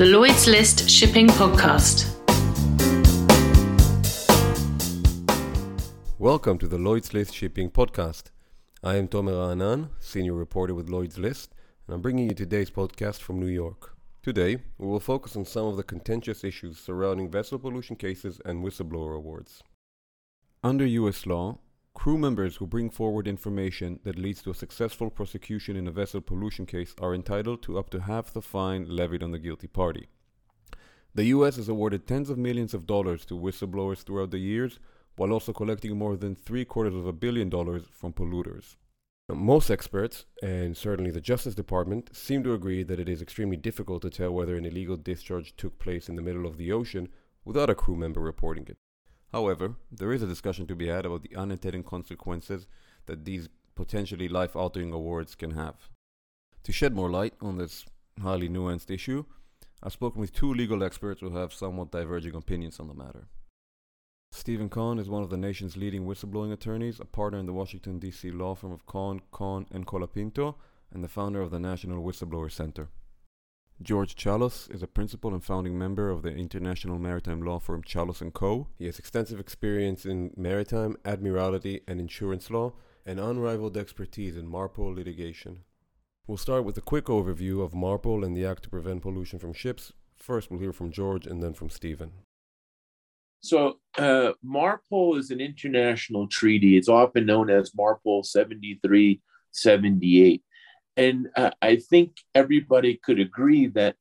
the Lloyd's List Shipping Podcast. Welcome to the Lloyd's List Shipping Podcast. I am Tomer Raanan, senior reporter with Lloyd's List, and I'm bringing you today's podcast from New York. Today, we will focus on some of the contentious issues surrounding vessel pollution cases and whistleblower awards. Under U.S. law, crew members who bring forward information that leads to a successful prosecution in a vessel pollution case are entitled to up to half the fine levied on the guilty party. The U.S. has awarded tens of millions of dollars to whistleblowers throughout the years, while also collecting more than three quarters of a billion dollars from polluters. Most experts, and certainly the Justice Department, seem to agree that it is extremely difficult to tell whether an illegal discharge took place in the middle of the ocean without a crew member reporting it. However, there is a discussion to be had about the unintended consequences that these potentially life altering awards can have. To shed more light on this highly nuanced issue, I've spoken with two legal experts who have somewhat diverging opinions on the matter. Stephen Kohn is one of the nation's leading whistleblowing attorneys, a partner in the Washington, D.C. law firm of Kohn, Kohn, and Colapinto, and the founder of the National Whistleblower Center. George Chalos is a principal and founding member of the international maritime law firm Chalos & Co. He has extensive experience in maritime, admiralty, and insurance law, and unrivaled expertise in MARPOL litigation. We'll start with a quick overview of MARPOL and the Act to Prevent Pollution from Ships. First, we'll hear from George and then from Stephen. So, uh, MARPOL is an international treaty. It's often known as MARPOL 7378. And uh, I think everybody could agree that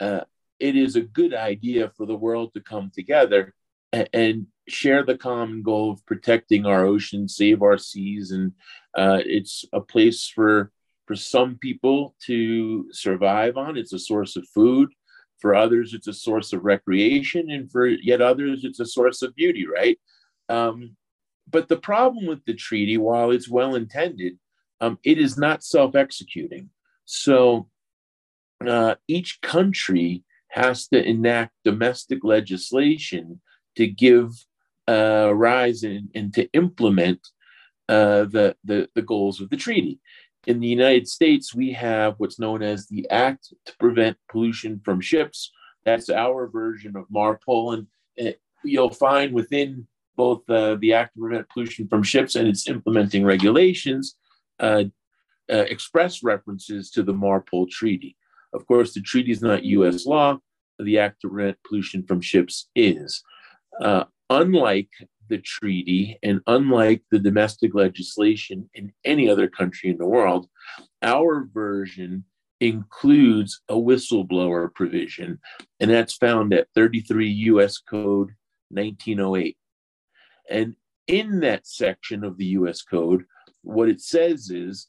uh, it is a good idea for the world to come together and, and, share the common goal of protecting our oceans, save our seas. And uh, it's a place for, for some people to survive on, it's a source of food. For others, it's a source of recreation. And for yet others, it's a source of beauty, right? Um, but the problem with the treaty, while it's well intended, um, it is not self executing. So uh, each country has to enact domestic legislation to give uh, rise and, and, to implement uh, the, the, the goals of the treaty. In the United States, we have what's known as the Act to Prevent Pollution from Ships. That's our version of MARPOL. And it, you'll find within both uh, the Act to Prevent Pollution from Ships and its implementing regulations uh, uh, express references to the Marpol Treaty. Of course, the treaty is not U.S. law. The Act to Prevent Pollution from Ships is. Uh, unlike the treaty and unlike the domestic legislation in any other country in the world, our version includes a whistleblower provision, and that's found at 33 U.S. Code 1908. And in that section of the U.S. Code, what it says is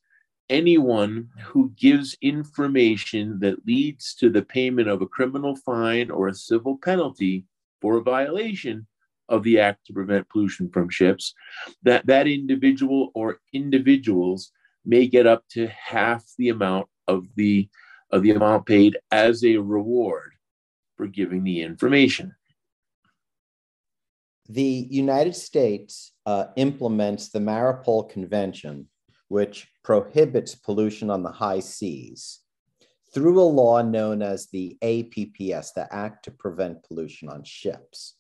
anyone who gives information that leads to the payment of a criminal fine or a civil penalty for a violation of the act to prevent pollution from ships that that individual or individuals may get up to half the amount of the of the amount paid as a reward for giving the information the United States uh, implements the Marpol Convention, which prohibits pollution on the high seas, through a law known as the APPS, the Act to Prevent Pollution on Ships.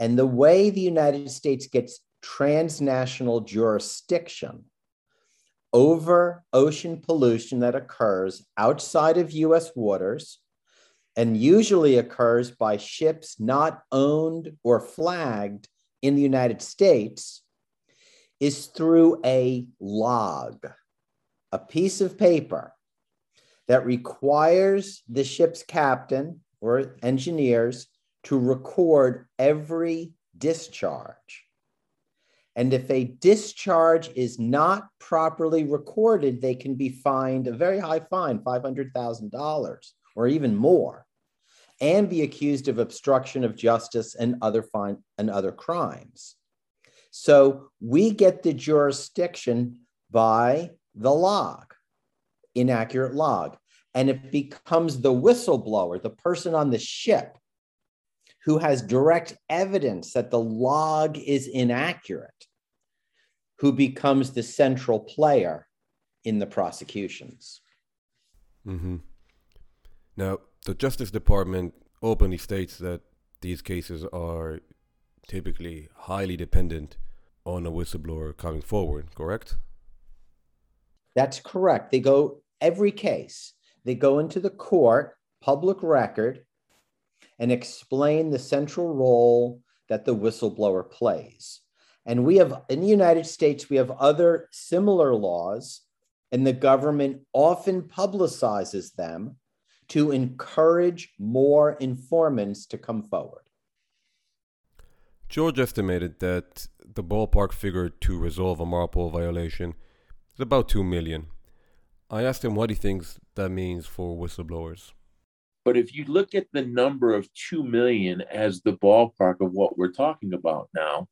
And the way the United States gets transnational jurisdiction over ocean pollution that occurs outside of US waters and usually occurs by ships not owned or flagged in the United States is through a log, a piece of paper that requires the ship's captain or engineers to record every discharge. And if a discharge is not properly recorded, they can be fined a very high fine, $500,000 or even more, and be accused of obstruction of justice and other fine and other crimes. So we get the jurisdiction by the log, inaccurate log. And it becomes the whistleblower, the person on the ship who has direct evidence that the log is inaccurate, who becomes the central player in the prosecutions. Mm-hmm. Now, the Justice Department openly states that these cases are typically highly dependent on a whistleblower coming forward, correct? That's correct. They go every case, they go into the court, public record, and explain the central role that the whistleblower plays. And we have, in the United States, we have other similar laws, and the government often publicizes them to encourage more informants to come forward. George estimated that the ballpark figure to resolve a MARPOL violation is about 2 million. I asked him what he thinks that means for whistleblowers. But if you look at the number of 2 million as the ballpark of what we're talking about now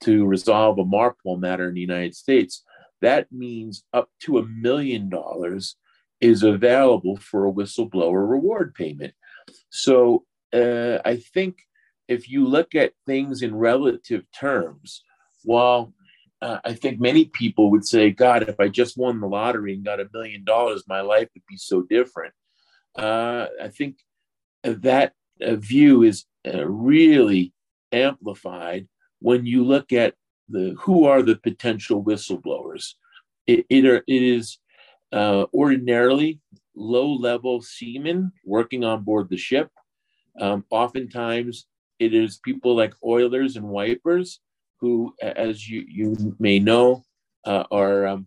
to resolve a MARPOL matter in the United States, that means up to a million dollars is available for a whistleblower reward payment. So uh, I think if you look at things in relative terms, while uh, I think many people would say, God, if I just won the lottery and got a million dollars, my life would be so different. Uh, I think that uh, view is uh, really amplified when you look at the who are the potential whistleblowers. It, it, are, it is uh, ordinarily low level seamen working on board the ship. Um, oftentimes, it is people like oilers and wipers who, as you, you may know, uh, are um,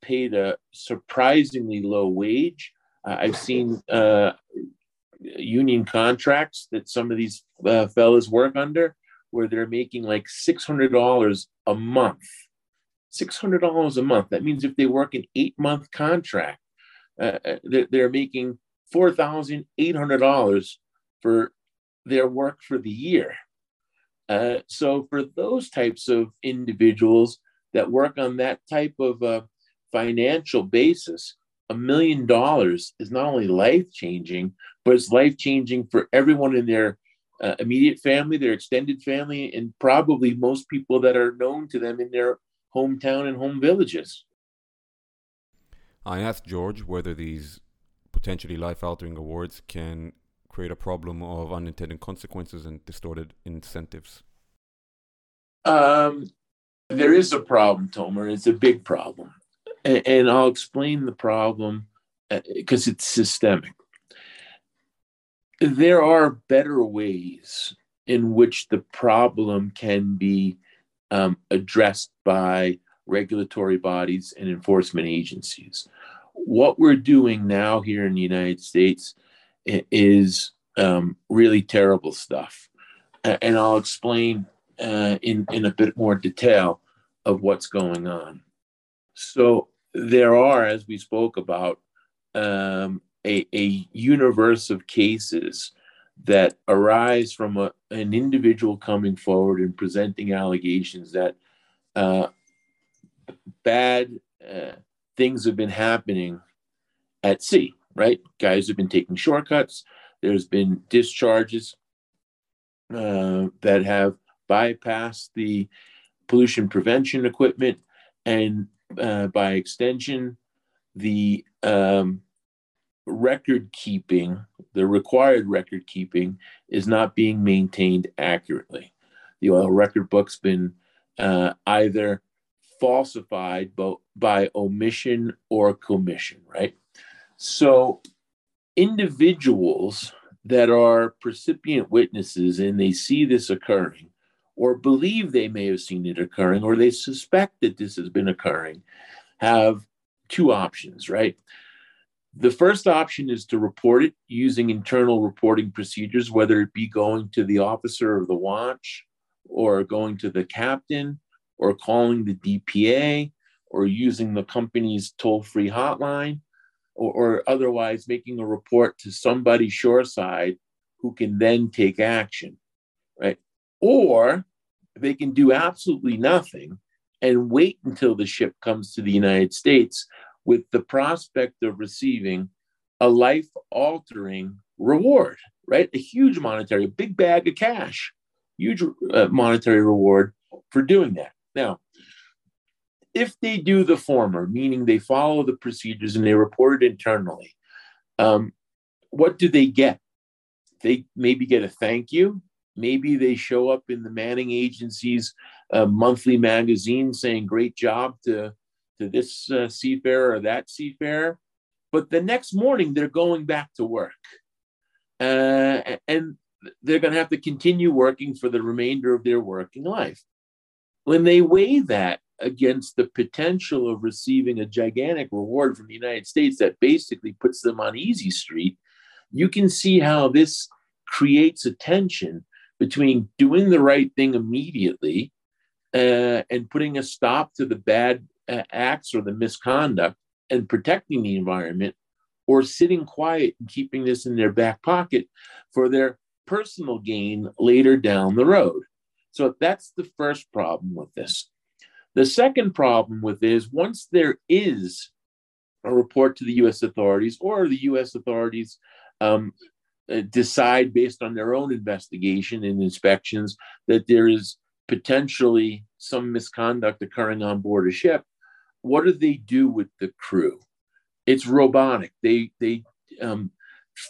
paid a surprisingly low wage. Uh, I've seen uh, union contracts that some of these uh, fellas work under where they're making like $600 a month $600 a month. That means if they work an eight month contract, uh, uh they're, making $4,800 for their work for the year. Uh, so, for those types of individuals that work on that type of uh, financial basis, a million dollars is not only life changing, but it's life changing for everyone in their uh, immediate family, their extended family, and probably most people that are known to them in their hometown and home villages. I asked George whether these potentially life altering awards can create a problem of unintended consequences and distorted incentives. Um, there is a problem, Tomer. It's a big problem. And, and I'll explain the problem because uh, it's systemic. There are better ways in which the problem can be um, addressed by regulatory bodies and enforcement agencies. What we're doing now here in the United States is um, really terrible stuff. And I'll explain uh, in, in a bit more detail of what's going on. So, there are, as we spoke about, um, a, a universe of cases that arise from a, an individual coming forward and presenting allegations that uh, bad uh, things have been happening at sea, right? Guys have been taking shortcuts. There's been discharges uh, that have bypassed the pollution prevention equipment, and uh, by extension, the um, record keeping, the required record keeping, is not being maintained accurately. The oil record book's been uh, either falsified by, by omission or commission, right? So, individuals that are percipient witnesses and they see this occurring, or believe they may have seen it occurring, or they suspect that this has been occurring, have two options, right? The first option is to report it using internal reporting procedures, whether it be going to the officer of the watch or going to the captain or calling the DPA or using the company's toll free hotline or, or, otherwise making a report to somebody shoreside who can then take action, right? Or they can do absolutely nothing and wait until the ship comes to the United States with the prospect of receiving a life altering reward, right? A huge monetary, a big bag of cash, huge uh, monetary reward for doing that. Now, if they do the former, meaning they follow the procedures and they report it internally, um, what do they get? They maybe get a thank you. Maybe they show up in the Manning Agency's uh, monthly magazine saying, Great job to, to this uh, seafarer or that seafarer. But the next morning, they're going back to work. Uh, and they're going to have to continue working for the remainder of their working life. When they weigh that against the potential of receiving a gigantic reward from the United States that basically puts them on easy street, you can see how this creates a tension between doing the right thing immediately uh, and putting a stop to the bad acts or the misconduct and protecting the environment, or sitting quiet and keeping this in their back pocket for their personal gain later down the road. So that's the first problem with this. The second problem with this, once there is a report to the US authorities or the US authorities um, uh, decide based on their own investigation and inspections that there is potentially some misconduct occurring on board a ship, what do they do with the crew? It's robotic. They they um,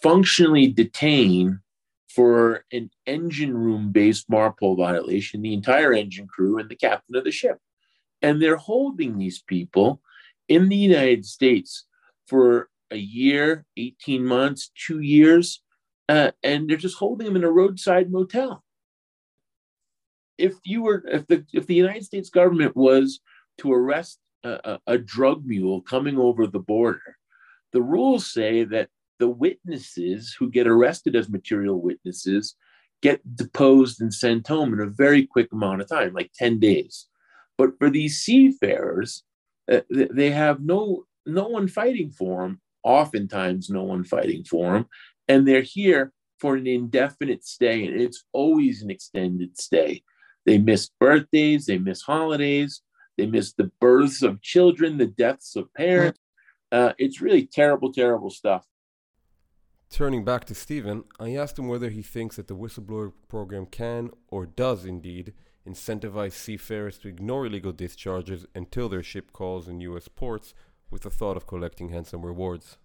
functionally detain for an engine room based MARPOL violation the entire engine crew and the captain of the ship. And they're holding these people in the United States for a year, 18 months, two years, uh, and they're just holding them in a roadside motel. If you were, if the if the United States government was to arrest a, a drug mule coming over the border, the rules say that the witnesses who get arrested as material witnesses get deposed and sent home in a very quick amount of time, like 10 days. But for these seafarers, uh, they have no no one fighting for them. Oftentimes, no one fighting for them, and they're here for an indefinite stay, and it's always an extended stay. They miss birthdays, they miss holidays, they miss the births of children, the deaths of parents. Uh, it's really terrible, terrible stuff. Turning back to Stephen, I asked him whether he thinks that the whistleblower program can, or does indeed, incentivize seafarers to ignore illegal discharges until their ship calls in U.S. ports with the thought of collecting handsome rewards?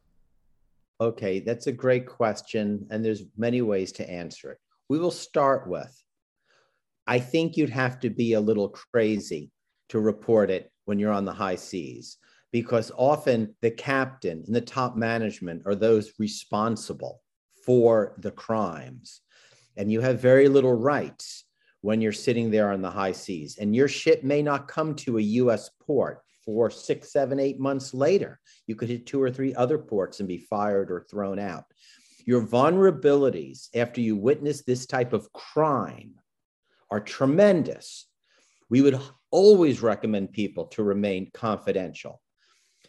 Okay, that's a great question, and there's many ways to answer it. We will start with I think you'd have to be a little crazy to report it when you're on the high seas, because often the captain and the top management are those responsible for the crimes. And you have very little rights when you're sitting there on the high seas. And your ship may not come to a US port for six, seven, eight months later. You could hit two or three other ports and be fired or thrown out. Your vulnerabilities after you witness this type of crime are tremendous. We would always recommend people to remain confidential.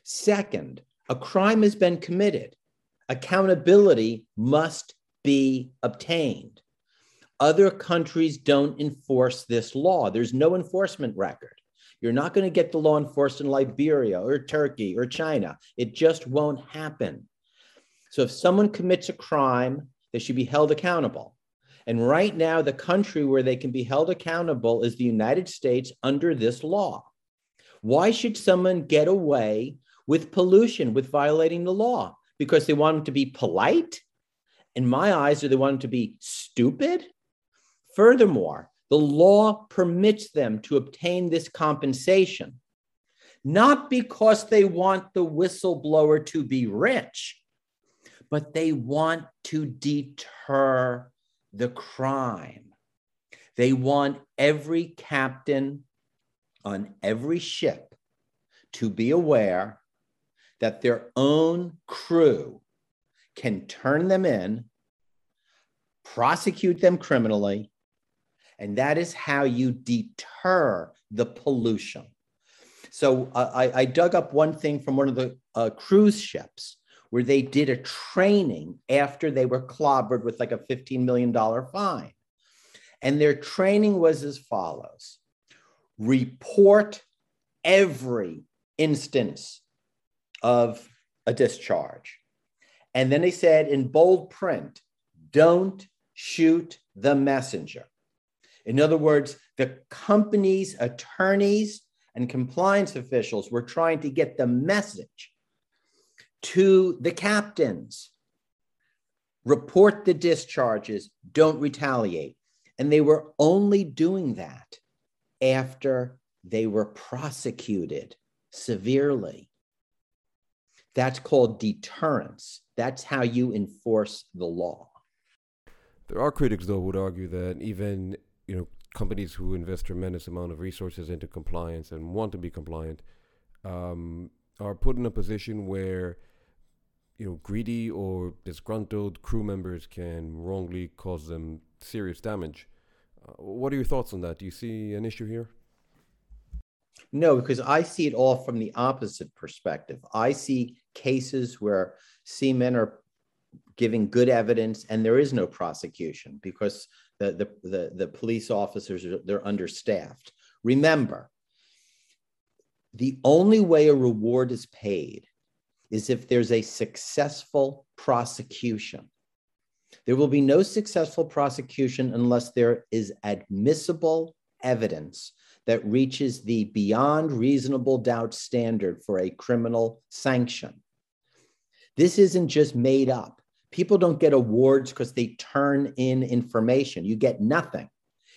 Second, a crime has been committed. Accountability must be obtained. Other countries don't enforce this law. There's no enforcement record. You're not going to get the law enforced in Liberia or Turkey or China. It just won't happen. So if someone commits a crime, they should be held accountable. And right now, the country where they can be held accountable is the United States under this law. Why should someone get away with pollution, with violating the law? Because they want them to be polite? In my eyes, do they want them to be stupid? Furthermore, the law permits them to obtain this compensation, not because they want the whistleblower to be rich, but they want to deter the crime. They want every captain on every ship to be aware that their own crew can turn them in, prosecute them criminally, and that is how you deter the pollution. So uh, I, I, dug up one thing from one of the uh, cruise ships where they did a training after they were clobbered with like a $15 million fine. And their training was as follows report every instance of a discharge. And then they said in bold print, don't shoot the messenger. In other words, the company's attorneys and compliance officials were trying to get the message to the captains report the discharges, don't retaliate. And they were only doing that after they were prosecuted severely. That's called deterrence. That's how you enforce the law. There are critics, though, who would argue that even you know companies who invest tremendous amount of resources into compliance and want to be compliant um, are put in a position where you know greedy or disgruntled crew members can wrongly cause them serious damage. Uh, what are your thoughts on that? Do you see an issue here? No, because I see it all from the opposite perspective. I see cases where seamen are giving good evidence and there is no prosecution because the, the, the, the police officers are they're understaffed. Remember, the only way a reward is paid is if there's a successful prosecution. There will be no successful prosecution unless there is admissible evidence that reaches the beyond reasonable doubt standard for a criminal sanction. This isn't just made up. People don't get awards because they turn in information. You get nothing.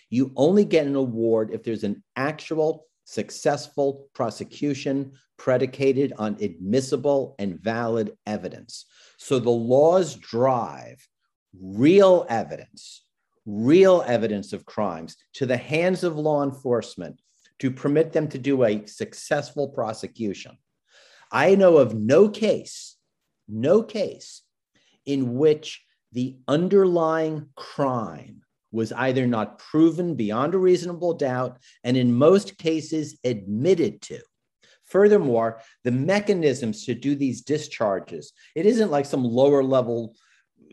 You only get an award if there's an actual successful prosecution predicated on admissible and valid evidence. So the laws drive real evidence, real evidence of crimes to the hands of law enforcement to permit them to do a successful prosecution. I know of no case, no case in which the underlying crime was either not proven beyond a reasonable doubt and in most cases admitted to. Furthermore, the mechanisms to do these discharges, it isn't like some lower level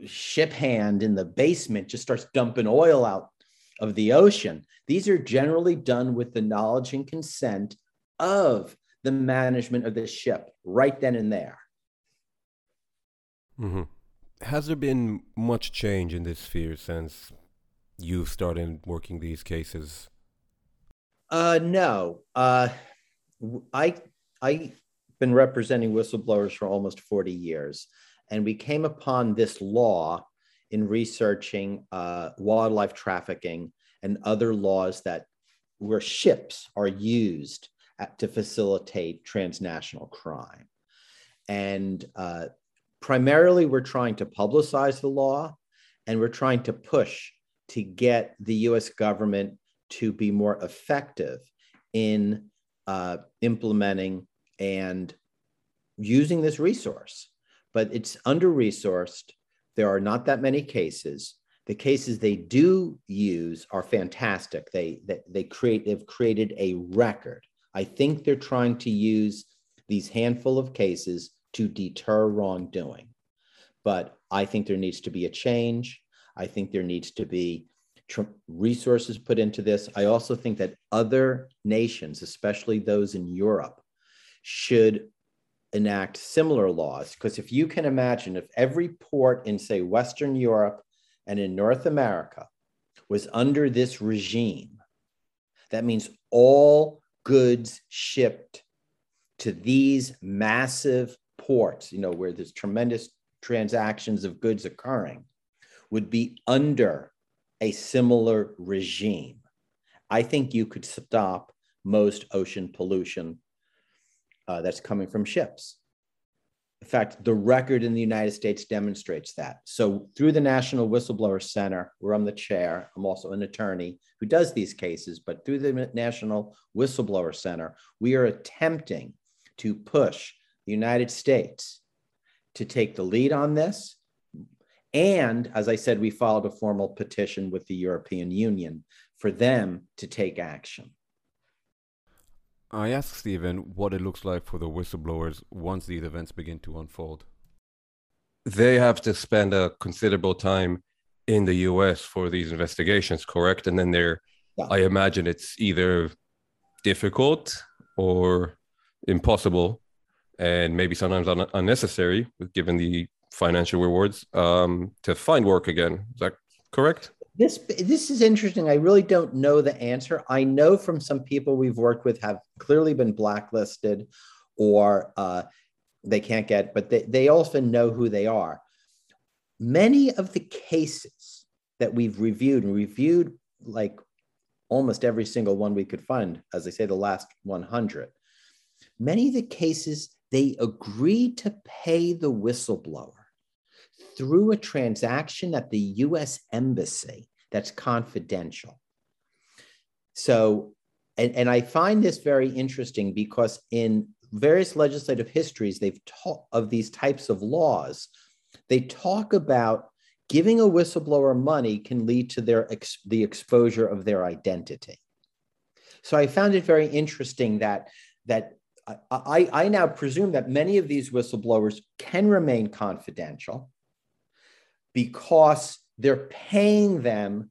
ship hand in the basement just starts dumping oil out of the ocean. These are generally done with the knowledge and consent of the management of the ship right then and there. Mm-hmm. Has there been much change in this sphere since you started working these cases? Uh, no. Uh, I I've been representing whistleblowers for almost 40 years, and we came upon this law in researching uh, wildlife trafficking and other laws that where ships are used at, to facilitate transnational crime. And uh, primarily, we're trying to publicize the law and we're trying to push to get the US government to be more effective in uh, implementing and using this resource. But it's under resourced. There are not that many cases. The cases they do use are fantastic. They, they, they create, they've created a record. I think they're trying to use these handful of cases to deter wrongdoing. But I think there needs to be a change. I think there needs to be resources put into this. I also think that other nations, especially those in Europe, should enact similar laws. Because if you can imagine, if every port in, say, Western Europe and in North America was under this regime, that means all goods shipped to these massive ports, you know, where there's tremendous transactions of goods occurring, would be under a similar regime. I think you could stop most ocean pollution uh, that's coming from ships. In fact, the record in the United States demonstrates that. So, through the National Whistleblower Center, where I'm the chair, I'm also an attorney who does these cases, but through the National Whistleblower Center, we are attempting to push the United States to take the lead on this. And as I said, we filed a formal petition with the European Union for them to take action. I asked Stephen what it looks like for the whistleblowers once these events begin to unfold. They have to spend a considerable time in the US for these investigations, correct? And then they're, yeah. I imagine it's either difficult or impossible and maybe sometimes un- unnecessary given the financial rewards um, to find work again. Is that correct? This this is interesting. I really don't know the answer. I know from some people we've worked with have clearly been blacklisted, or uh, they can't get, but they, they often know who they are. many of the cases that we've reviewed and reviewed like almost every single one we could find, as I say, the last 100, many of the cases they agreed to pay the whistleblower through a transaction at the US Embassy that's confidential. So, and, and I find this very interesting because in various legislative histories they've taught of these types of laws, they talk about giving a whistleblower money can lead to their ex, the exposure of their identity. So I found it very interesting that that I, I now presume that many of these whistleblowers can remain confidential because they're paying them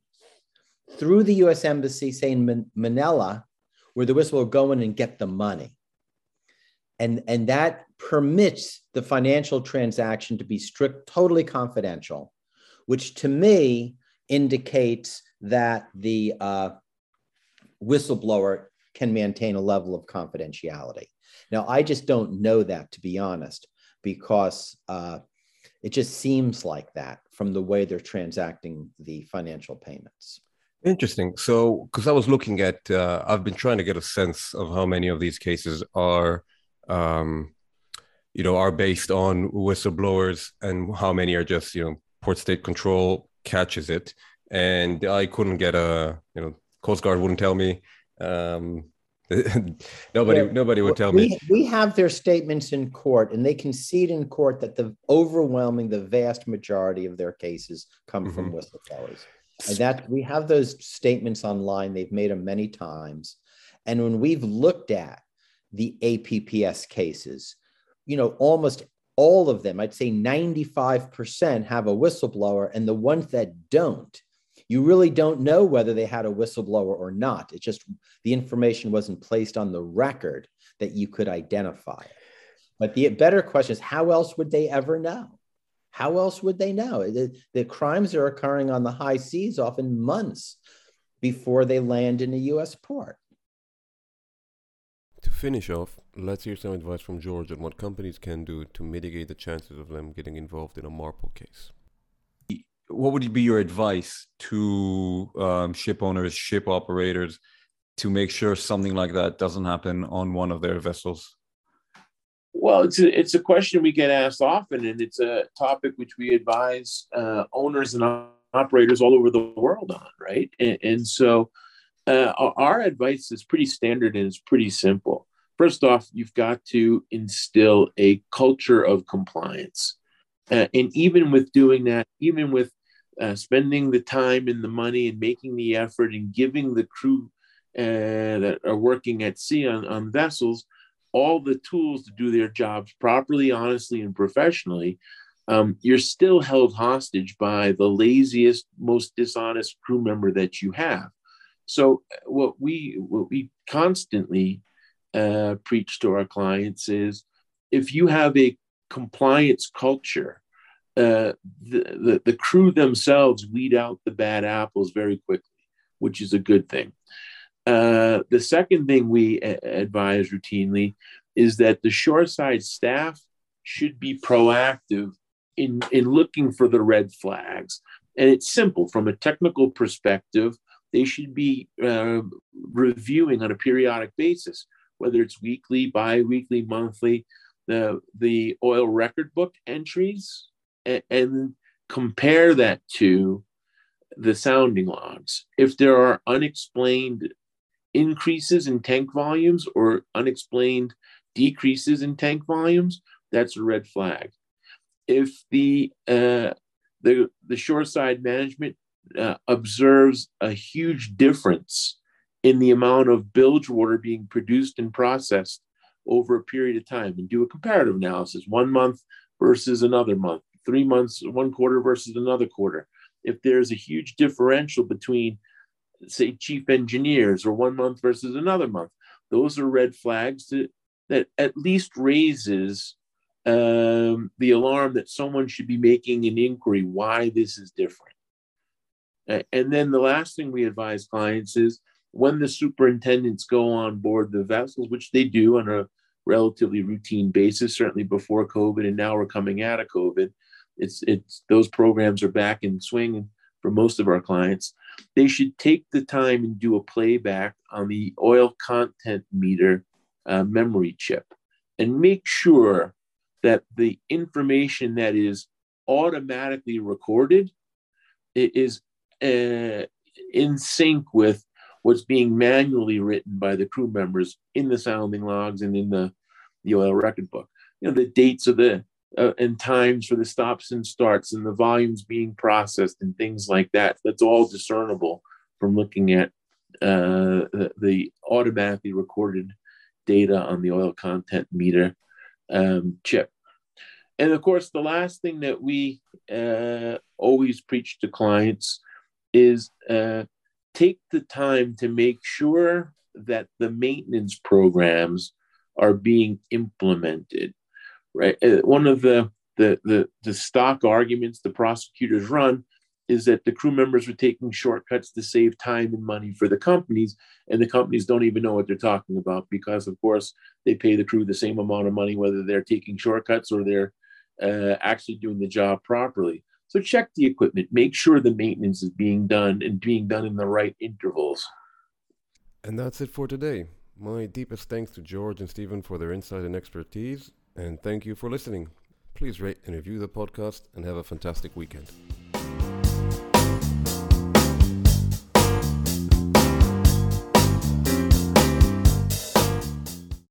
through the US Embassy, say in Manila, where the whistleblower will go in and get the money. And, and that permits the financial transaction to be strict, totally confidential, which to me indicates that the uh, whistleblower can maintain a level of confidentiality. Now, I just don't know that, to be honest, because uh, it just seems like that from the way they're transacting the financial payments. Interesting. So, because I was looking at, uh, I've been trying to get a sense of how many of these cases are, um, you know, are based on whistleblowers and how many are just, you know, port state control catches it. And I couldn't get a, you know, Coast Guard wouldn't tell me. Um, nobody yeah. nobody would tell we, me we have their statements in court and they concede in court that the overwhelming the vast majority of their cases come mm-hmm. from whistleblowers and that we have those statements online they've made them many times and when we've looked at the apps cases you know almost all of them i'd say 95% have a whistleblower and the ones that don't you really don't know whether they had a whistleblower or not. It's just the information wasn't placed on the record that you could identify. But the better question is how else would they ever know? How else would they know? The, the crimes are occurring on the high seas often months before they land in a US port. To finish off, let's hear some advice from George on what companies can do to mitigate the chances of them getting involved in a MARPOL case what would be your advice to um, ship owners, ship operators, to make sure something like that doesn't happen on one of their vessels? Well, it's a, it's a question we get asked often, and it's a topic which we advise uh, owners and operators all over the world on, right? And, and so uh, our advice is pretty standard and it's pretty simple. First off, you've got to instill a culture of compliance. Uh, and even with doing that, even with uh, spending the time and the money and making the effort and giving the crew uh, that are working at sea on, on vessels all the tools to do their jobs properly, honestly, and professionally, um, you're still held hostage by the laziest, most dishonest crew member that you have. So uh, what we what we constantly uh, preach to our clients is if you have a compliance culture uh, the, the, the crew themselves weed out the bad apples very quickly, which is a good thing. Uh, the second thing we a- advise routinely is that the shoreside staff should be proactive in, in looking for the red flags. And it's simple from a technical perspective, they should be uh, reviewing on a periodic basis, whether it's weekly, bi weekly, monthly, the, the oil record book entries and, compare that to the sounding logs. If there are unexplained increases in tank volumes or unexplained decreases in tank volumes, that's a red flag. If the uh, the the shoreside management uh, observes a huge difference in the amount of bilge water being produced and processed over a period of time, and do a comparative analysis, one month versus another month, three months, one quarter versus another quarter. If there's a huge differential between, say, chief engineers or one month versus another month, those are red flags that, that at least raises um, the alarm that someone should be making an inquiry why this is different. And then the last thing we advise clients is when the superintendents go on board the vessels, which they do on a relatively routine basis, certainly before COVID, and now we're coming out of COVID, it's it's those programs are back in swing for most of our clients. They should take the time and do a playback on the oil content meter uh, memory chip and make sure that the information that is automatically recorded is uh, in sync with what's being manually written by the crew members in the sounding logs and in the, the oil record book. You know, the dates of the uh, and times for the stops and starts and the volumes being processed and things like that. That's all discernible from looking at uh, the, the, automatically recorded data on the oil content meter um, chip. And of course, the last thing that we uh, always preach to clients is uh, take the time to make sure that the maintenance programs are being implemented right? Uh, one of the, the, the, the stock arguments the prosecutors run is that the crew members are taking shortcuts to save time and money for the companies, and the companies don't even know what they're talking about because, of course, they pay the crew the same amount of money whether they're taking shortcuts or they're uh, actually doing the job properly. So check the equipment, make sure the maintenance is being done and being done in the right intervals. And that's it for today. My deepest thanks to George and Stephen for their insight and expertise, and thank you for listening. Please rate and review the podcast and have a fantastic weekend.